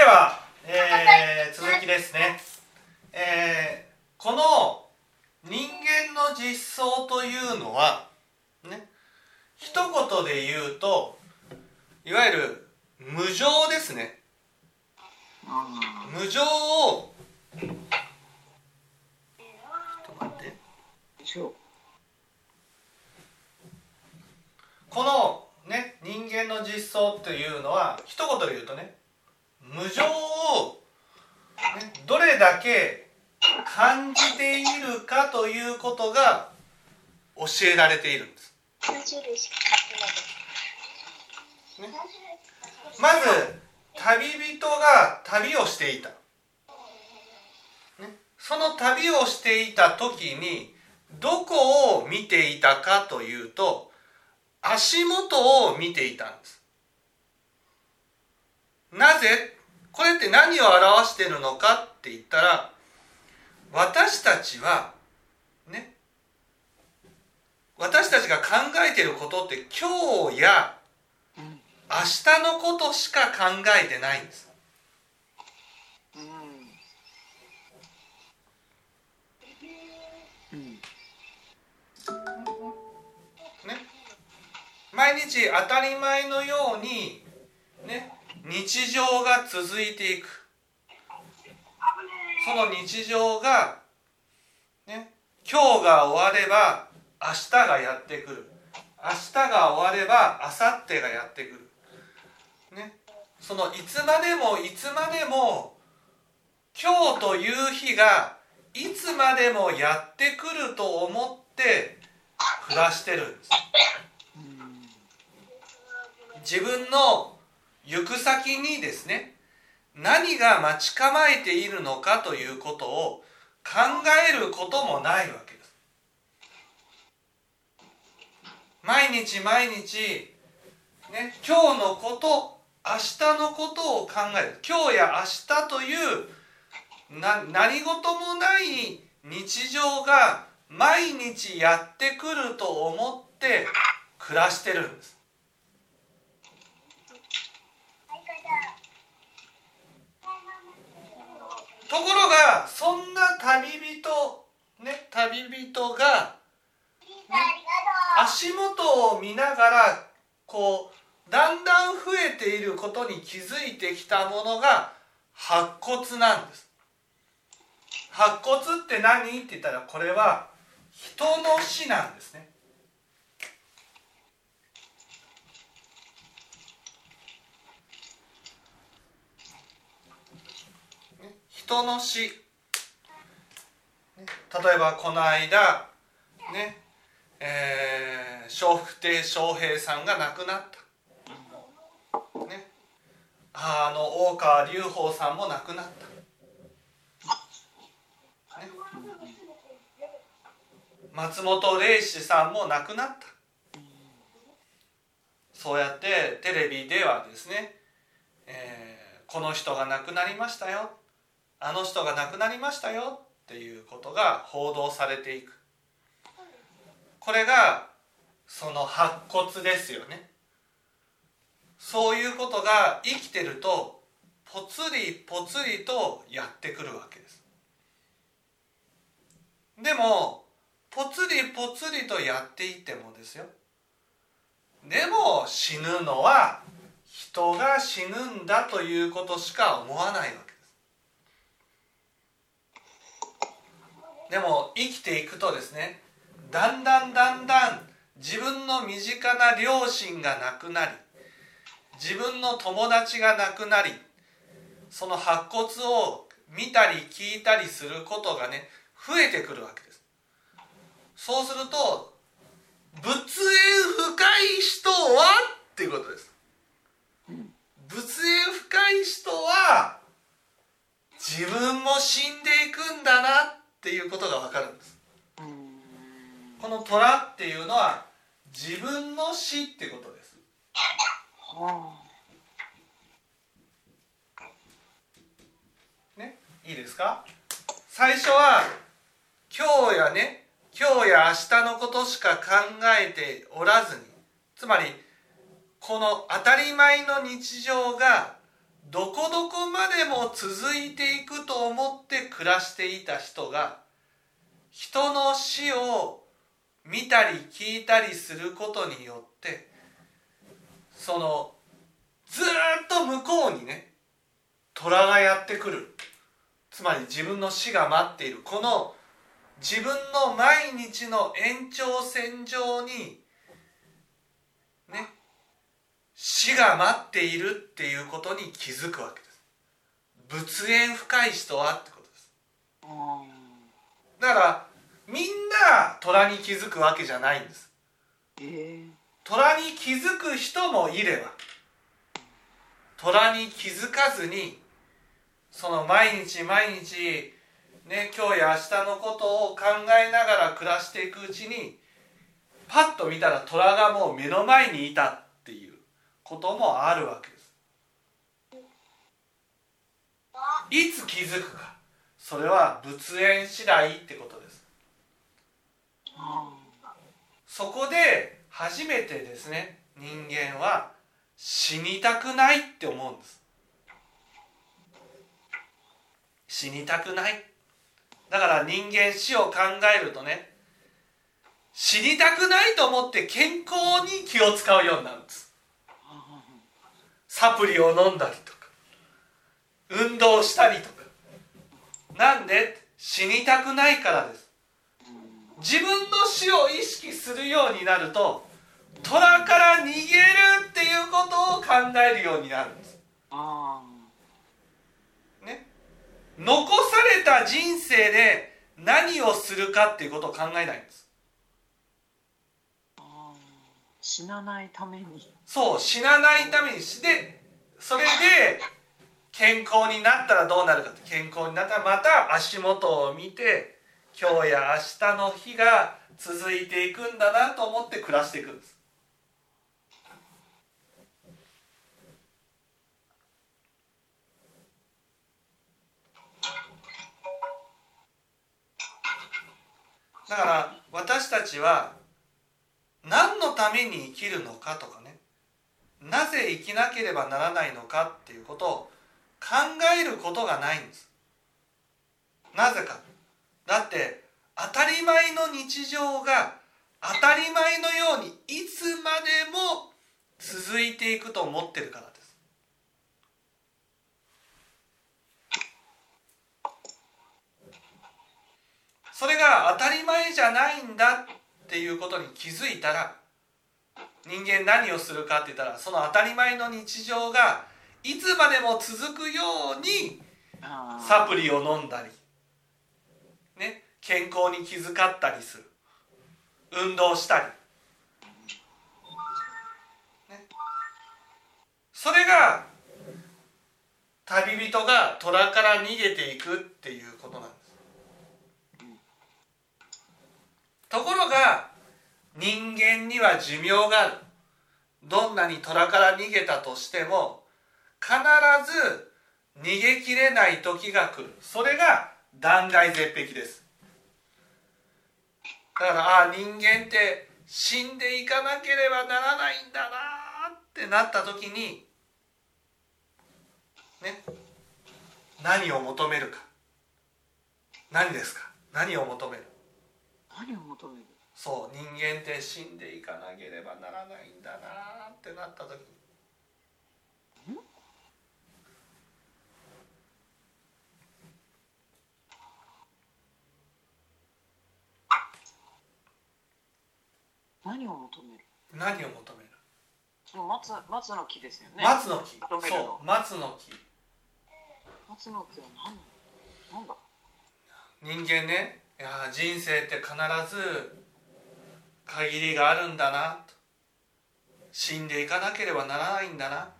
では、えー、続きですね、えー、この人間の実相というのはね一言で言うといわゆる無常ですね無常をちょっと待ってこのね人間の実相っていうのは一言で言うとね無常を、ね、どれだけ感じているかということが教えられているんです。ね、まず旅人が旅をしていた、ね、その旅をしていた時にどこを見ていたかというと足元を見ていたんです。なぜ？これって何を表しているのかって言ったら私たちは私たちが考えていることって今日や明日のことしか考えてないんです。ね、毎日当たり前のようにね日常が続いていくその日常が、ね、今日が終われば明日がやってくる。明日が終われば明後日がやってくる、ね、そのいつまでもいつまでも今日という日がいつまでもやってくると思って暮らしてるんです。自分の行く先にですね何が待ち構えているのかということを考えることもないわけです毎日毎日ね今日のこと明日のことを考える。今日や明日というな何事もない日常が毎日やってくると思って暮らしてるんです。ところがそんな旅人ね旅人が、足元を見ながらこうだんだん増えていることに気づいてきたものが白骨なんです。白骨って何って言ったらこれは人の死なんですね。人の死、例えばこの間ねえー、笑福亭笑瓶さんが亡くなった、ね、あの大川隆法さんも亡くなった、ね、松本零士さんも亡くなった。そうやってテレビではですね、えー、この人が亡くなりましたよ。あの人が亡くなりましたよっていうことが報道されていく。これがその白骨ですよね。そういうことが生きてるとぽつりぽつりとやってくるわけです。でもぽつりぽつりとやっていってもですよ。でも死ぬのは人が死ぬんだということしか思わないわけです。でも生きていくとですねだんだんだんだん自分の身近な両親が亡くなり自分の友達が亡くなりその白骨を見たり聞いたりすることがね増えてくるわけです。そうすると仏縁深い人はっていうことです。仏縁深い人は自分も死んでいくんだなっていうことが分かるんです。この虎っていうのは自分の死ってことです。ねいいですか？最初は今日やね今日や明日のことしか考えておらずにつまりこの当たり前の日常がどこどこまでも続いていくと思って暮らしていた人が人の死を見たり聞いたりすることによってそのずっと向こうにね虎がやってくる。つまり自分の死が待っている。この自分の毎日の延長線上にね死が待っているっていうことに気づくわけです。仏縁深い人はってことです。だからみんな虎に気づくわけじゃないんです、えー、虎に気づく人もいれば虎に気づかずにその毎日毎日ね今日や明日のことを考えながら暮らしていくうちにパッと見たら虎がもう目の前にいたっていうこともあるわけです。いつ気づくかそれは仏縁次第ってことです。そこで初めてですね人間は死にたくないって思うんです。死にたくない。だから人間死を考えるとね死にたくないと思って健康に気を使うようになるんです。サプリを飲んだりとか運動したりとか。なんで死にたくないからです。自分の死を意識するようになると虎から逃げるっていうことを考えるようになるんです。ね、残された人生で何をするかっていうことを考えないんです。死なないためにそう死なないためにでそれで健康になったらどうなるか健康になったらまた足元を見て今日や明日の日が続いていくんだなと思って暮らしていくんです。だから私たちは何のために生きるのかとかねなぜ生きなければならないのかっていうことを考えることがないんです。なぜかだって当たり前の日常が当たり前のようにいつまでも続いていくと思ってるからです。それが当たり前じゃないんだっていうことに気づいたら人間何をするかって言ったらその当たり前の日常がいつまでも続くようにサプリを飲んだりね、健康に気遣ったりする。運動したり、ね、それが旅人が虎から逃げていくっていうことなんです。ところが人間には寿命がある。どんなに虎から逃げたとしても必ず逃げきれない時が来る。それが断崖絶壁です。だからああ人間って死んでいかなければならないんだなってなった時にね何を求めるか。何ですか？何を求める？何を求める？そう人間って死んでいかなければならないんだなってなった時に何を求める？何を求める？その松松の木ですよね。松の木。そう松の木。松の木は何？なんだ？人間ねいや人生って必ず限りがあるんだな。と死んでいかなければならないんだな。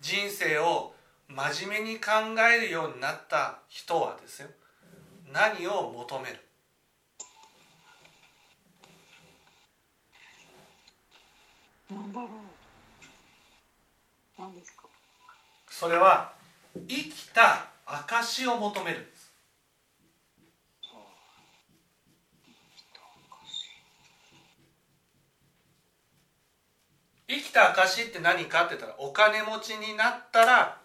人生を真面目に考えるようになった人はですよ。何を求める？なんだろう。何ですか？それは生きた証を求める。生ききた証って何かって言ったらお金持ちになったら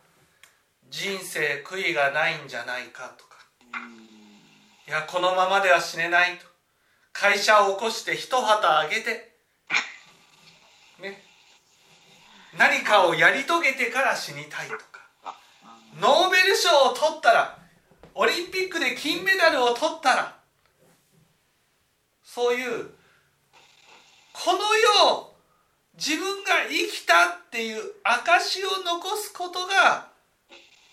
人生悔いがないんじゃないかとか。いやこのままでは死ねないと。会社を起こして一旗あげてね。何かをやり遂げてから死にたいとか。ノーベル賞を取ったらオリンピックで金メダルを取ったらそういうこの世自分が生きたっていう証を残すことが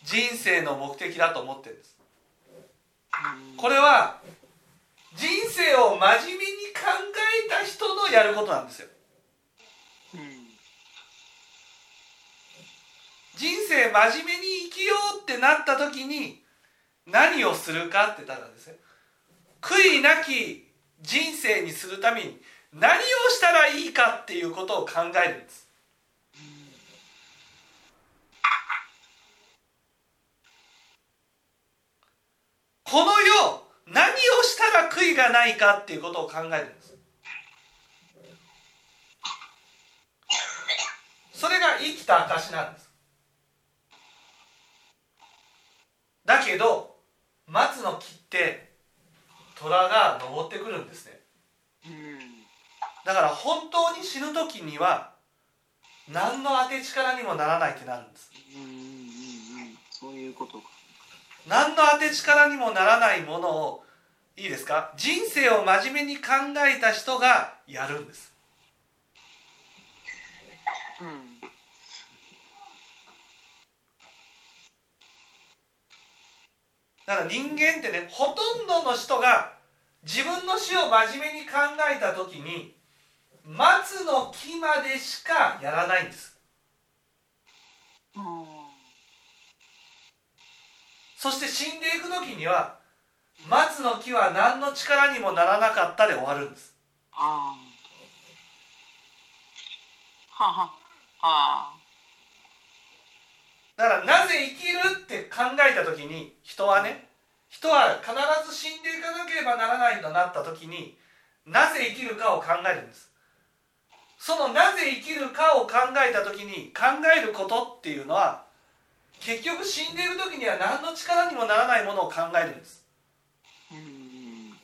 人生の目的だと思ってるんです。これは人生を真面目に考えた人のやることなんですよ人生真面目に生きようってなった時に何をするかってたらですね。悔いなき人生にするために何をしたらいいかっていうことを考えるんです。この世何をしたら悔いがないかっていうことを考えるんです。それが生きた証なんです。だけど松の木って虎が登ってくるんですね。だから本当に死ぬ時には何の当て力にもならないってなるんです。そういうことか。何の当て力にもならないものをいいですか？人生を真面目に考えた人がやるんですうんだから人間ってねほとんどの人が自分の死を真面目に考えた時に松の木までしかやらないんです。そして死んでいく時には松の木は何の力にもならなかったで終わるんです。ああはははだからなぜ生きるって考えた時に人はね人は必ず死んでいかなければならないとなった時になぜ生きるかを考えるんです。そのなぜ生きるかを考えた時に考えることっていうのは結局死んでいる時には何の力にもならないものを考えるんです。うん。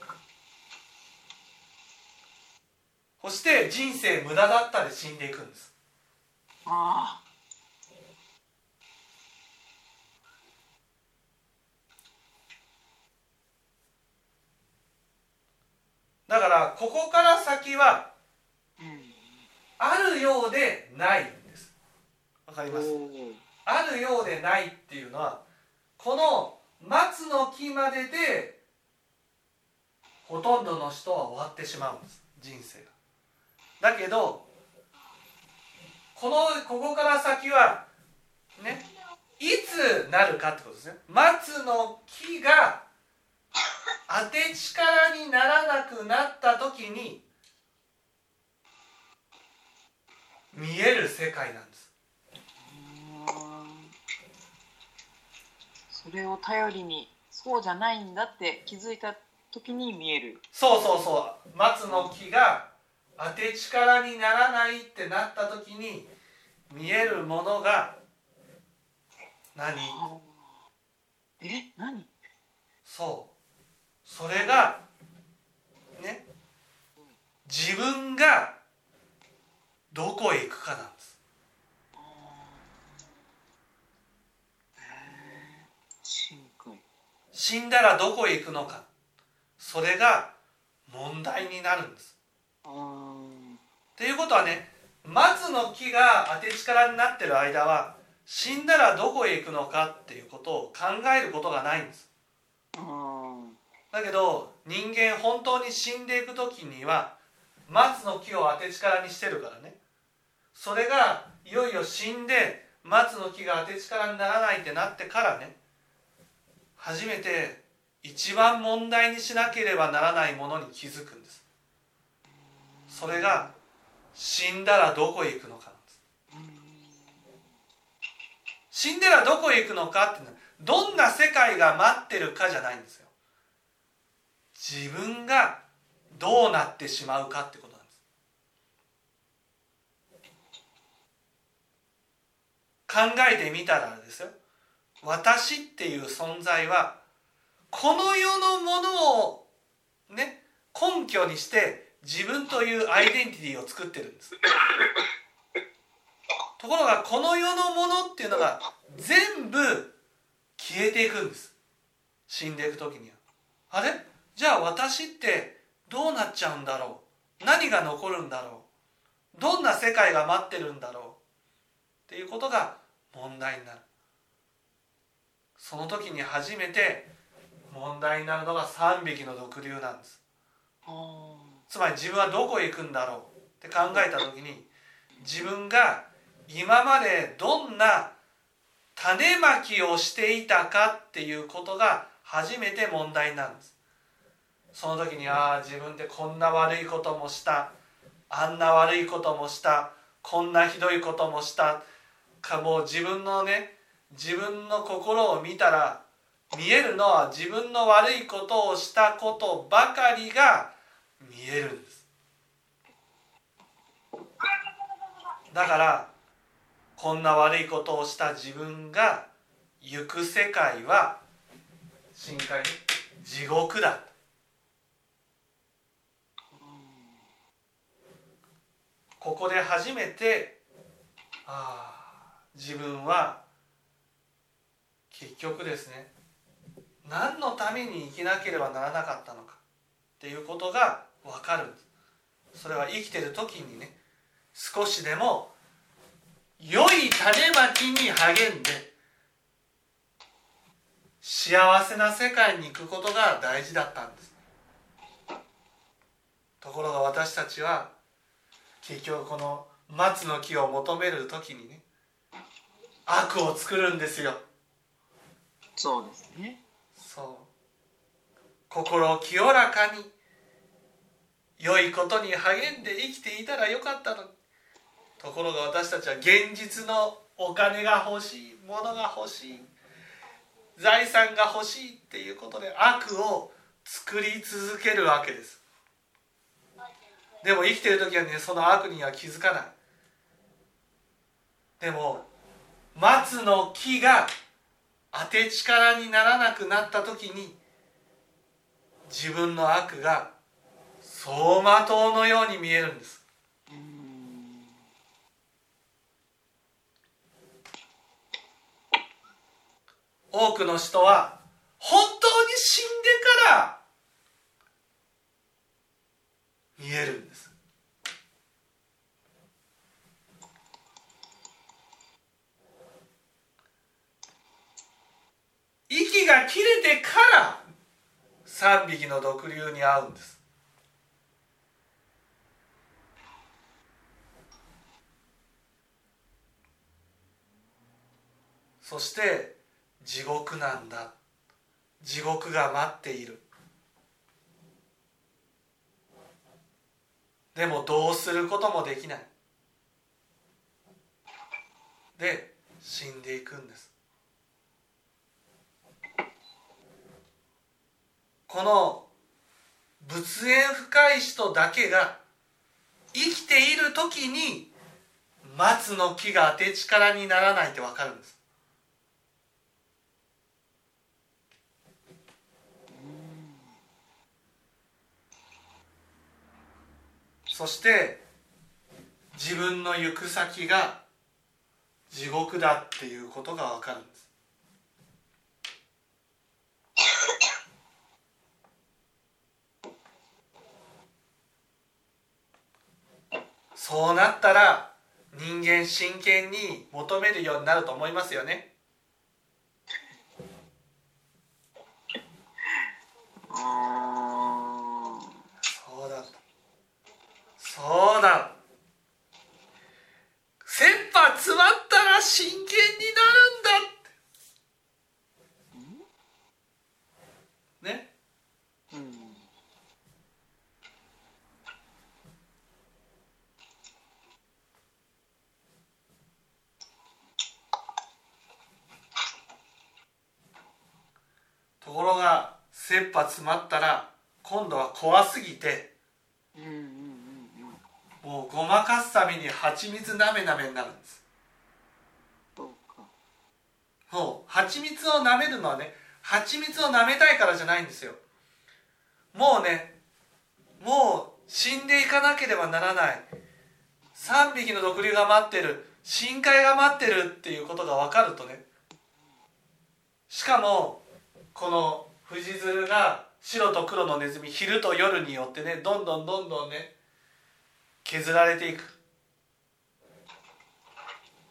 そして人生無駄だったで死んでいくんです。あだからここから先はあるようでないんです。わかります？あるようでないっていうのはこの松の木まででほとんどの人は終わってしまうんです。人生が。だけどこのここから先はねいつなるかってことですね。松の木が当て力にならなくなった時に見える世界なんです。それを頼りにそうじゃないんだって気づいた時に見える。そうそうそう。松の木が当て力にならないってなった時に見えるものが何？え何？そうそれがね自分がどこへ行くかなんです。死んだらどこへ行くのか。それが問題になるんです。あー。っていうことはね松の木が当て力になってる間は死んだらどこへ行くのかっていうことを考えることがないんです。あだけど人間本当に死んでいく時には松の木を当て力にしてるからね。それがいよいよ死んで松の木が当て力にならないってなってからね初めて一番問題にしなければならないものに気づくんです。それが死んだらどこへ行くのか死んだらどこへ行くのかってどんな世界が待ってるかじゃないんですよ。自分がどうなってしまうかってことなんです。考えてみたらですよ。私っていう存在はこの世のものをね根拠にして自分というアイデンティティを作ってるんです。ところがこの世のものっていうのが全部消えていくんです。死んでいく時には。あれ？じゃあ私ってどうなっちゃうんだろう？何が残るんだろう？どんな世界が待ってるんだろう？っていうことが問題になる。その時に初めて問題になるのが3匹の毒瘤なんです。つまり自分はどこへ行くんだろう？って考えた時に自分が今までどんな種まきをしていたかっていうことが初めて問題なんですその時にああ自分ってこんな悪いこともした。あんな悪いこともした。こんなひどいこともした。かもう自分のね自分の心を見たら見えるのは自分の悪いことをしたことばかりが見えるんです。だからこんな悪いことをした自分が行く世界は深海地獄だ。ここで初めてああ自分は結局ですね何のために生きなければならなかったのかっていうことが分かるそれは生きてる時にね少しでも良い種まきに励んで幸せな世界に行くことが大事だったんです。ところが私たちは結局この松の木を求める時にね悪を作るんですよ。そうですね。そう。心を清らかに良いことに励んで生きていたらよかったの。にところが私たちは現実のお金が欲しい物が欲しい財産が欲しいっていうことで悪を作り続けるわけですでも生きてる時はねその悪には気づかない。でも松の木が当て力にならなくなった時に自分の悪が走馬灯のように見えるんです。多くの人は本当に死んでから見えるんです。息が切れてから3匹の毒瘤に合うんです。そして地獄なんだ。地獄が待っている。でもどうすることもできない。で死んでいくんです。この仏縁深い人だけが生きている時に松の木が当て力にならないって分かるんです。そして自分の行く先が地獄だっていうことが分かるんです。そうなったら人間真剣に求めるようになると思いますよね。そうだそうだ。切羽詰まったら真剣になるんだ。ね？うん。ところが切羽詰まったら今度は怖すぎてうんうんうんうんもうごまかすために蜂蜜なめなめになるんです。そうもう蜂蜜を舐めるのはね蜂蜜を舐めたいからじゃないんですよ。もうねもう死んでいかなければならない。3匹の毒竜が待ってる。深海が待ってるっていうことが分かるとね。しかもこの富士鶴が白と黒のネズミ昼と夜によってねどんどんどんどんね削られていく。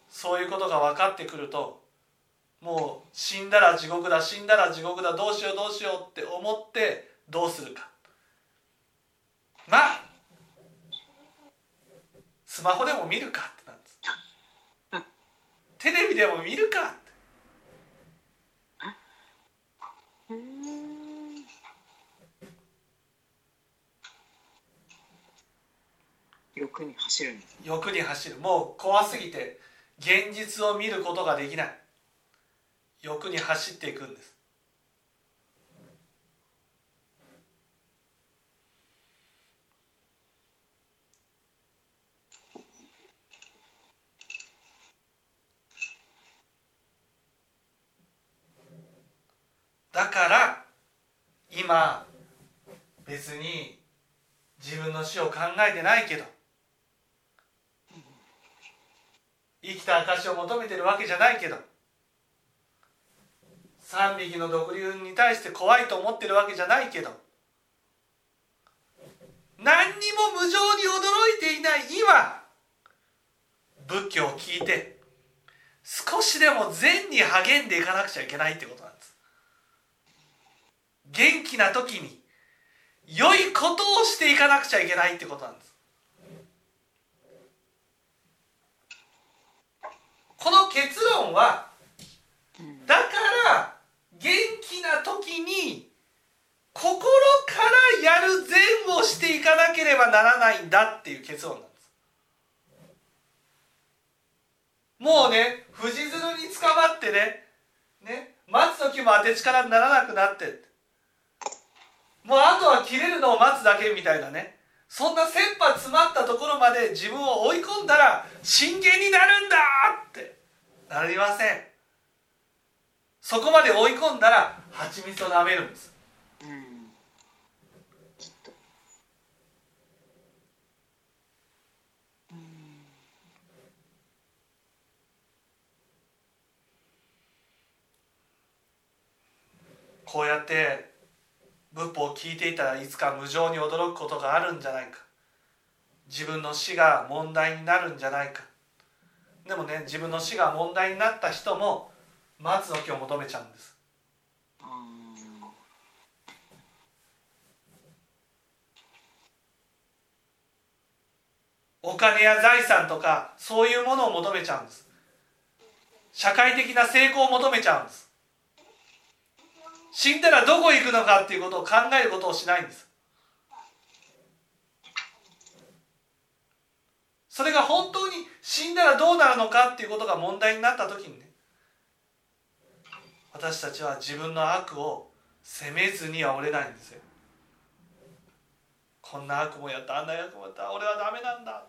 そういうことが分かってくるともう死んだら地獄だ死んだら地獄だどうしようどうしようって思ってどうするか。まあスマホでも見るかってなんです。テレビでも見るかって。欲に走る欲に走る。もう怖すぎて現実を見ることができない。欲に走っていくんです。だから今別に自分の死を考えてないけど生きた証を求めてるわけじゃないけど3匹の毒竜に対して怖いと思ってるわけじゃないけど何にも無情に驚いていない今仏教を聞いて少しでも善に励んでいかなくちゃいけないってことなんです。元気な時に良いことをしていかなくちゃいけないってことなんです。この結論はだから元気な時に心からやる善をしていかなければならないんだっていう結論なんです。もうね藤鶴に捕まってねね待つ時も当て力にならなくなって。もうあとは切れるのを待つだけみたいなねそんな切羽詰まったところまで自分を追い込んだら真剣になるんだって。なりません。そこまで追い込んだら蜂蜜を舐めるんです。うん。きっと。こうやって仏法を聞いていたらいつか無情に驚くことがあるんじゃないか。自分の死が問題になるんじゃないか。でもね自分の死が問題になった人も松の木を求めちゃうんです。うん。お金や財産とかそういうものを求めちゃうんです。社会的な成功を求めちゃうんです死んだらどこ行くのかっていうことを考えることをしないんです。それが本当に死んだらどうなるのかっていうことが問題になった時にね私たちは自分の悪を責めずには折れないんですよ。こんな悪もやったあんな悪もやった俺はダメなんだ。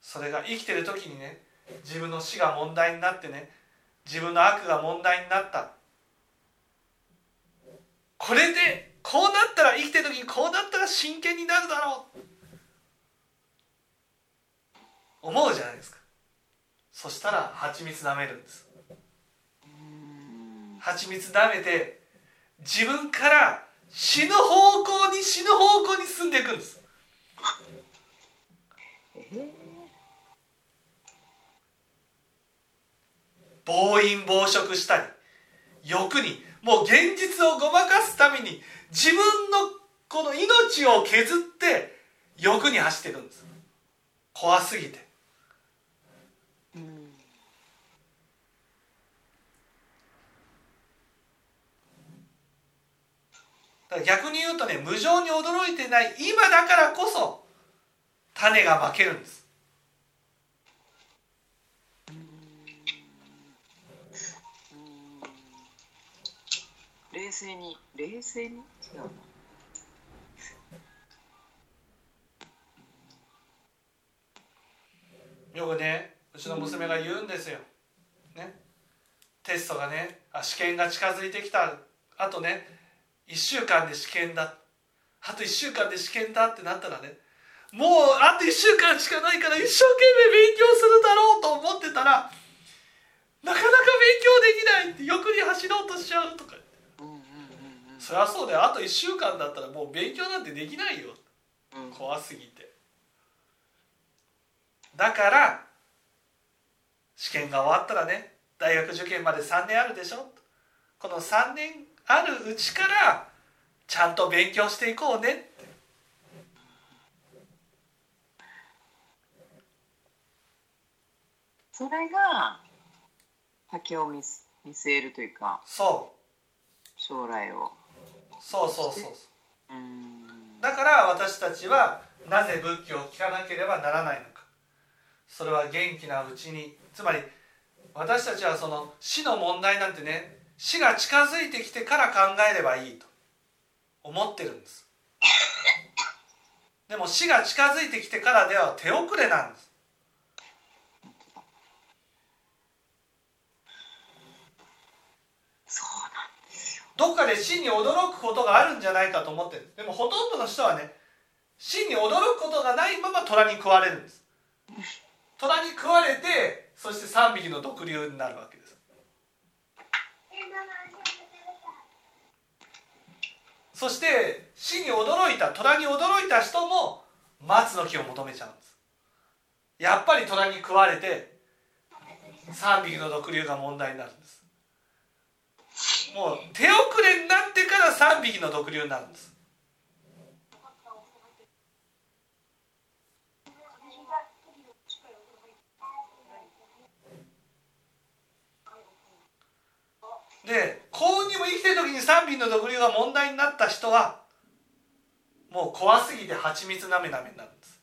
それが生きてる時にね自分の死が問題になってね自分の悪が問題になった。これでこうなったら生きてる時にこうなったら真剣になるだろう。思うじゃないですか。そしたら蜂蜜舐めるんです。蜂蜜舐めて自分から死ぬ方向に死ぬ方向に進んでいくんです。暴飲暴食したり欲にもう現実をごまかすために自分のこの命を削って欲に走っていくんです。怖すぎて。だから逆に言うとね無情に驚いてない今だからこそ種がまけるんです。冷静に。冷静に？違うな。よくねうちの娘が言うんですよ。ね。テストがねあ試験が近づいてきた。あとね1週間で試験だ。あと1週間で試験だってなったらねもうあと1週間しかないから一生懸命勉強するだろうと思ってたらなかなか勉強できないって欲に走ろうとしちゃうとかそりゃそうだよ。あと1週間だったらもう勉強なんてできないよ。うん。うん怖すぎて。だから試験が終わったらね大学受験まで3年あるでしょ。この3年あるうちからちゃんと勉強していこうねって。それが先を見据えるというかそ将来を。うそうそうそうう。だから私たちはなぜ仏教を聞かなければならないのか。それは元気なうちに。つまり私たちはその死の問題なんてね死が近づいてきてから考えればいいと。思ってるんです。でも死が近づいてきてからでは手遅れなんですそうなんですよどっかで死に驚くことがあるんじゃないかと思ってる。でもほとんどの人はね死に驚くことがないまま虎に食われるんです。虎に食われてそして3匹の毒瘤になるわけです。そして死に驚いた虎に驚いた人も松の木を求めちゃうんです。やっぱり虎に食われて3匹の毒瘤が問題になるんです。もう手3匹の毒竜になるんです。で幸運にも生きてる時に3匹の毒竜が問題になった人はもう怖すぎて蜂蜜なめなめになるんです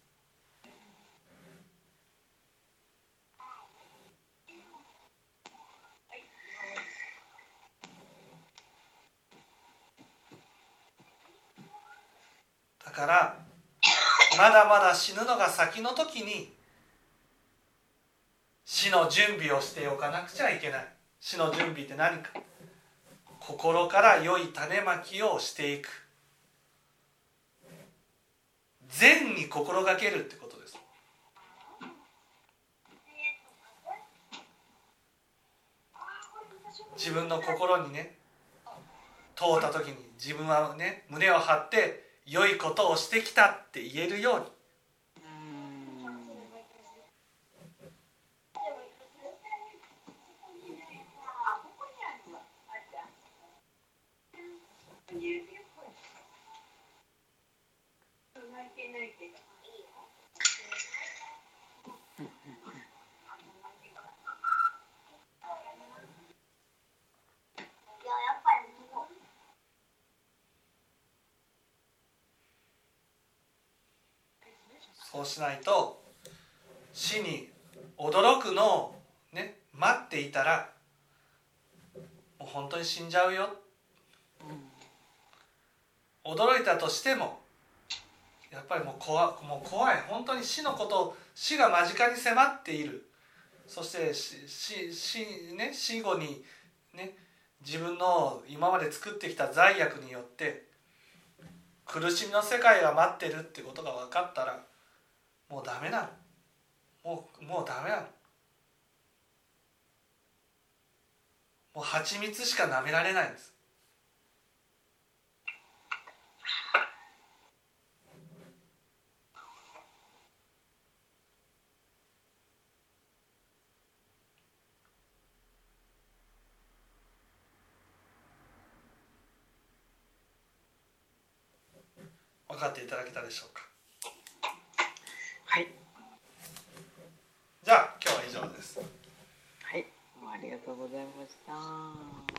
だからまだまだ死ぬのが先の時に死の準備をしておかなくちゃいけない。死の準備って何か。心から良い種まきをしていく。善に心がけるってことです。自分の心にね通った時に自分はね胸を張って良いことをしてきたって言えるようにうんそうないと死に驚くのをね待っていたらもう本当に死んじゃうよ。驚いたとしてもやっぱりもう怖もう怖い。本当に死のこと死が間近に迫っている。そして死死死,、ね、死後に、ね、自分の今まで作ってきた罪悪によって苦しみの世界が待ってるってことが分かったらもうダメなの。もうもうダメなの。もう蜂蜜しか舐められないんです。分かっていただけたでしょうかはいじゃあ今日は以上です。はいありがとうございました。